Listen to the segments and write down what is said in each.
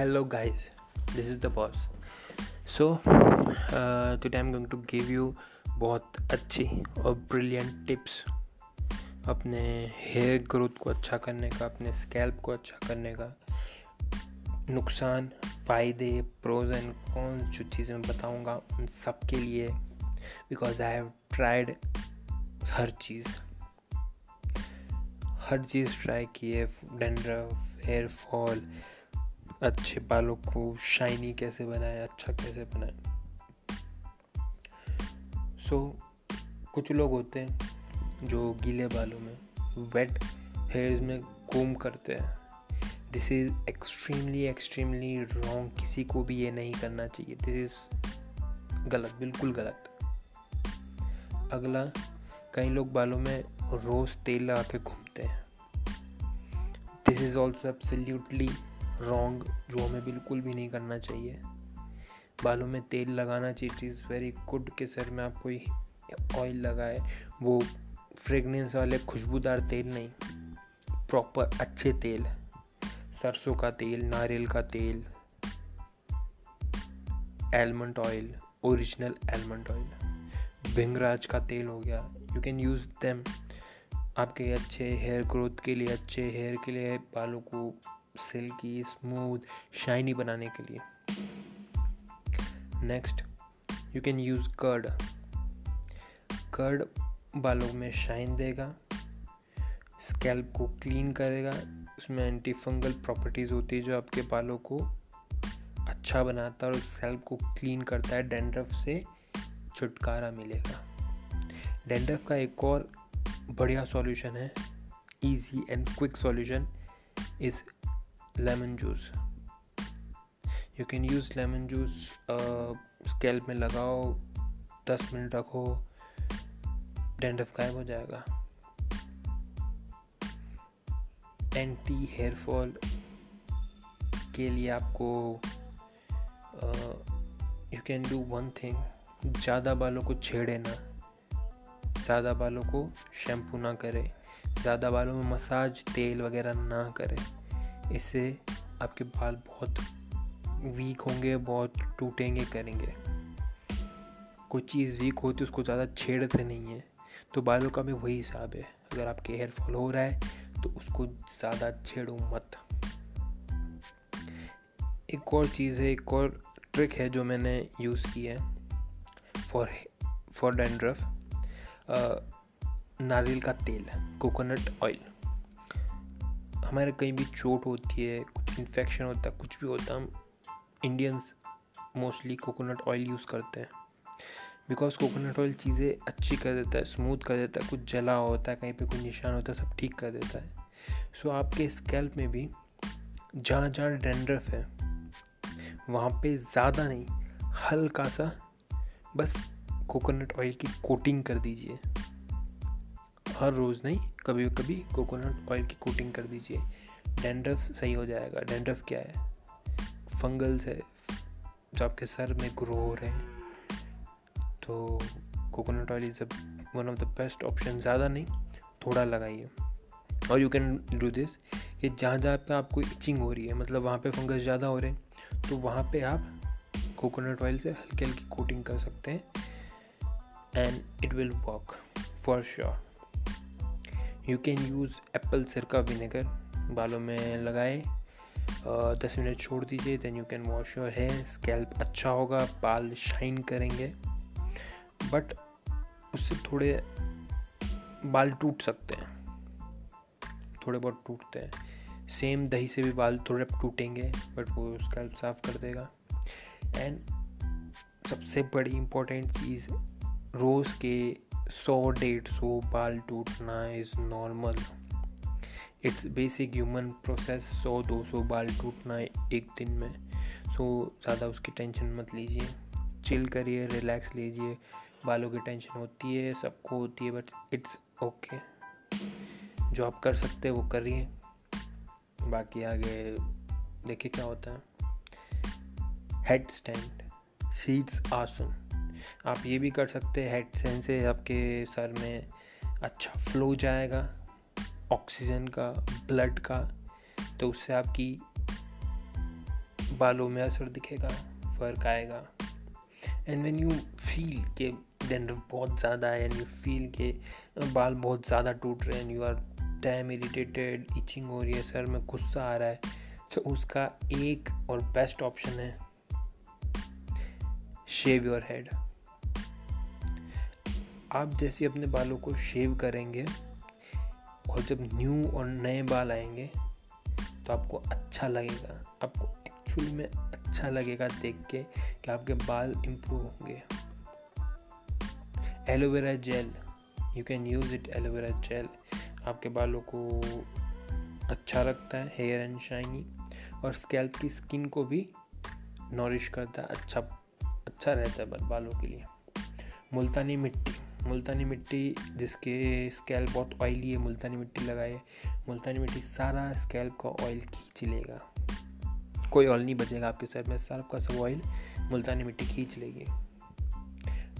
hello guys. This is the boss. So uh, today i'm going to give you बहुत अच्छी और brilliant tips अपने hair growth को अच्छा करने का अपने स्कैल्प को अच्छा करने का। नुकसान फ़ायदे प्रोज एंड कॉन्स जो चीज़ें मैं बताऊँगा उन सब के लिए बिकॉज़ आई हैव ट्राइड हर चीज़। हर चीज़ ट्राई की है डेंड्रफ हेयर फॉल अच्छे बालों को शाइनी कैसे बनाए अच्छा कैसे बनाए। सो so, कुछ लोग होते हैं जो गीले बालों में वेट हेयर्स में कोम करते हैं। This is extremely extremely wrong किसी को भी ये नहीं करना चाहिए। दिस इज़ गलत बिल्कुल गलत। अगला कई लोग बालों में रोज़ तेल लगा के घूमते हैं। This is also absolutely wrong जो हमें बिल्कुल भी नहीं करना चाहिए। बालों में तेल लगाना चाहिए इट इज़ वेरी गुड के सर में आप कोई ऑयल लगाए, वो फ्रेगनेंस वाले खुशबूदार तेल नहीं प्रॉपर अच्छे तेल सरसों का तेल, नारियल का तेल almond oil original almond oil bhringraj का तेल हो गया यू कैन यूज़ देम आपके अच्छे हेयर ग्रोथ के लिए, अच्छे हेयर के लिए बालों को सिल्की, स्मूथ शाइनी बनाने के लिए। Next you can use curd curd बालों में शाइन देगा। स्कैल्प को क्लीन करेगा। उसमें एंटी फंगल प्रॉपर्टीज़ होती है जो आपके बालों को अच्छा बनाता है और स्कैल्प को क्लीन करता है। डेंड्रफ से छुटकारा मिलेगा। डेंड्रफ का एक और बढ़िया सॉल्यूशन है। Easy and quick solution is lemon juice you can use lemon juice scalp में लगाओ, दस मिनट रखो डेंडफ गायब हो जाएगा। एंटी हेयर फॉल के लिए आपको you can do one thing ज़्यादा बालों को छेड़े ना। ज़्यादा बालों को शैम्पू ना करें। ज़्यादा बालों में मसाज तेल वगैरह ना करें। इससे आपके बाल बहुत वीक होंगे, बहुत टूटेंगे, करेंगे। कोई चीज़ वीक होती है, उसको ज़्यादा छेड़ते नहीं है। तो बालों का भी वही हिसाब है। अगर आपके हेयर फॉल हो रहा है तो उसको ज़्यादा छेड़ो मत। एक और चीज़ है, एक और ट्रिक है जो मैंने यूज़ की है फॉर फॉर डेंड्रफ नारियल का तेल कोकोनट ऑयल हमारे कहीं भी चोट होती है कुछ इन्फेक्शन होता है कुछ भी होता हम Indians mostly coconut oil use करते हैं। बिकॉज़ कोकोनट ऑयल चीज़ें अच्छी कर देता है स्मूथ कर देता है कुछ जला होता है कहीं पे कोई निशान होता है सब ठीक कर देता है। सो so, आपके स्कैल्प में भी जहाँ जहाँ डेंड्रफ है वहाँ पे ज़्यादा नहीं हल्का सा बस कोकोनट ऑयल की कोटिंग कर दीजिए। हर रोज़ नहीं, कभी कभी कोकोनट ऑयल की कोटिंग कर दीजिए। डेंड्रफ सही हो जाएगा। डेंड्रफ क्या है? फंगल्स है, जो आपके सर में ग्रो हो रहे हैं। तो coconut oil is one of the best option ज़्यादा नहीं, थोड़ा लगाइए। और यू कैन डू दिस कि जहाँ जहाँ पे आपको इचिंग हो रही है मतलब वहाँ पे फंगस ज़्यादा हो रहे हैं तो वहाँ पे आप कोकोनट ऑयल से हल्की हल्की कोटिंग कर सकते हैं। And it will work for sure you can use apple सिरका विनेगर बालों में लगाए। दस मिनट छोड़ दीजिए then you can wash your hair scalp अच्छा होगा, बाल शाइन करेंगे। बट उससे थोड़े बाल टूट सकते हैं। थोड़े बहुत टूटते हैं। सेम दही से भी बाल थोड़े टूटेंगे बट वो स्कैल्प साफ़ कर देगा। एंड सबसे बड़ी इम्पोर्टेंट चीज़ रोज़ के सौ, डेढ़ सौ बाल टूटना is normal it's basic human process सौ, दो सौ बाल टूटना एक दिन में। सो ज़्यादा उसकी टेंशन मत लीजिए। चिल करिए रिलैक्स लीजिए। बालों की टेंशन होती है, सबको होती है बट इट्स ओके जो आप कर सकते हैं, वो करिए। बाकी आगे देखिए क्या होता है। हेड स्टैंड सीट्स आसन। आप ये भी कर सकते हैं हेड सेंस से आपके सर में अच्छा फ्लो जाएगा ऑक्सीजन का ब्लड का तो उससे आपकी बालों में असर दिखेगा, फ़र्क आएगा। एंड व्हेन यू फील के डेंड्रफ बहुत ज़्यादा है एंड यू फील के बाल बहुत ज़्यादा टूट रहे हैं and you are damn irritated itching हो रही है, सर में गुस्सा आ रहा है तो उसका एक और बेस्ट ऑप्शन है शेव योर हेड आप जैसे अपने बालों को शेव करेंगे, और जब न्यू और नए बाल आएँगे तो आपको अच्छा लगेगा। आपको एक्चुअली में अच्छा लगेगा देख के कि आपके बाल इम्प्रूव होंगे। Aloe vera gel you can use it aloe vera gel आपके बालों को अच्छा रखता है हेयर एंड शाइनी और स्कैल्प की स्किन को भी नॉरिश करता है अच्छा अच्छा रहता है बालों के लिए। मुल्तानी मिट्टी। मुल्तानी मिट्टी, जिसके स्कैल्प बहुत ऑयली है, मुल्तानी मिट्टी लगाए, मुल्तानी मिट्टी सारा स्कैल्प का ऑयल खींच लेगा। कोई ऑयल नहीं बचेगा आपके सर में सब का सब ऑयल मुल्तानी मिट्टी खींच लेगी।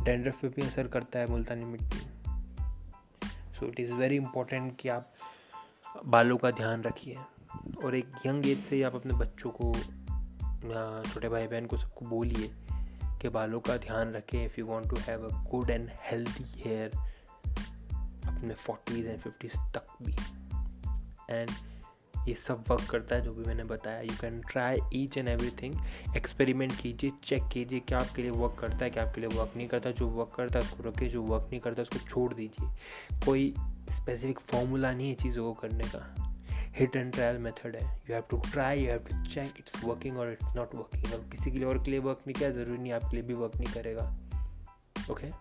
डेंड्रफ पे भी असर करता है मुल्तानी मिट्टी। So it is very important कि आप बालों का ध्यान रखिए। और एक यंग एज से आप अपने बच्चों को छोटे भाई बहन को सबको बोलिए कि बालों का ध्यान रखें if you want to have a good and healthy hair अपने फोर्टीज़ एंड फिफ्टीज़ तक भी। एंड ये सब वर्क करता है, जो भी मैंने बताया। You can try each and every thing experiment कीजिए चेक कीजिए, क्या आपके लिए वर्क करता है, क्या आपके लिए वर्क नहीं करता। जो वर्क करता है, उसको रखिए, जो वर्क नहीं करता, उसको छोड़ दीजिए। कोई स्पेसिफिक फॉर्मूला नहीं है चीज़ों को करने का। हिट एंड ट्रायल मेथड है। You have to try you have to check it's working और इट्स नॉट वर्किंग अब किसी के लिए और के लिए वर्क नहीं किया, ज़रूरी नहीं आपके लिए भी वर्क नहीं करेगा। Okay okay?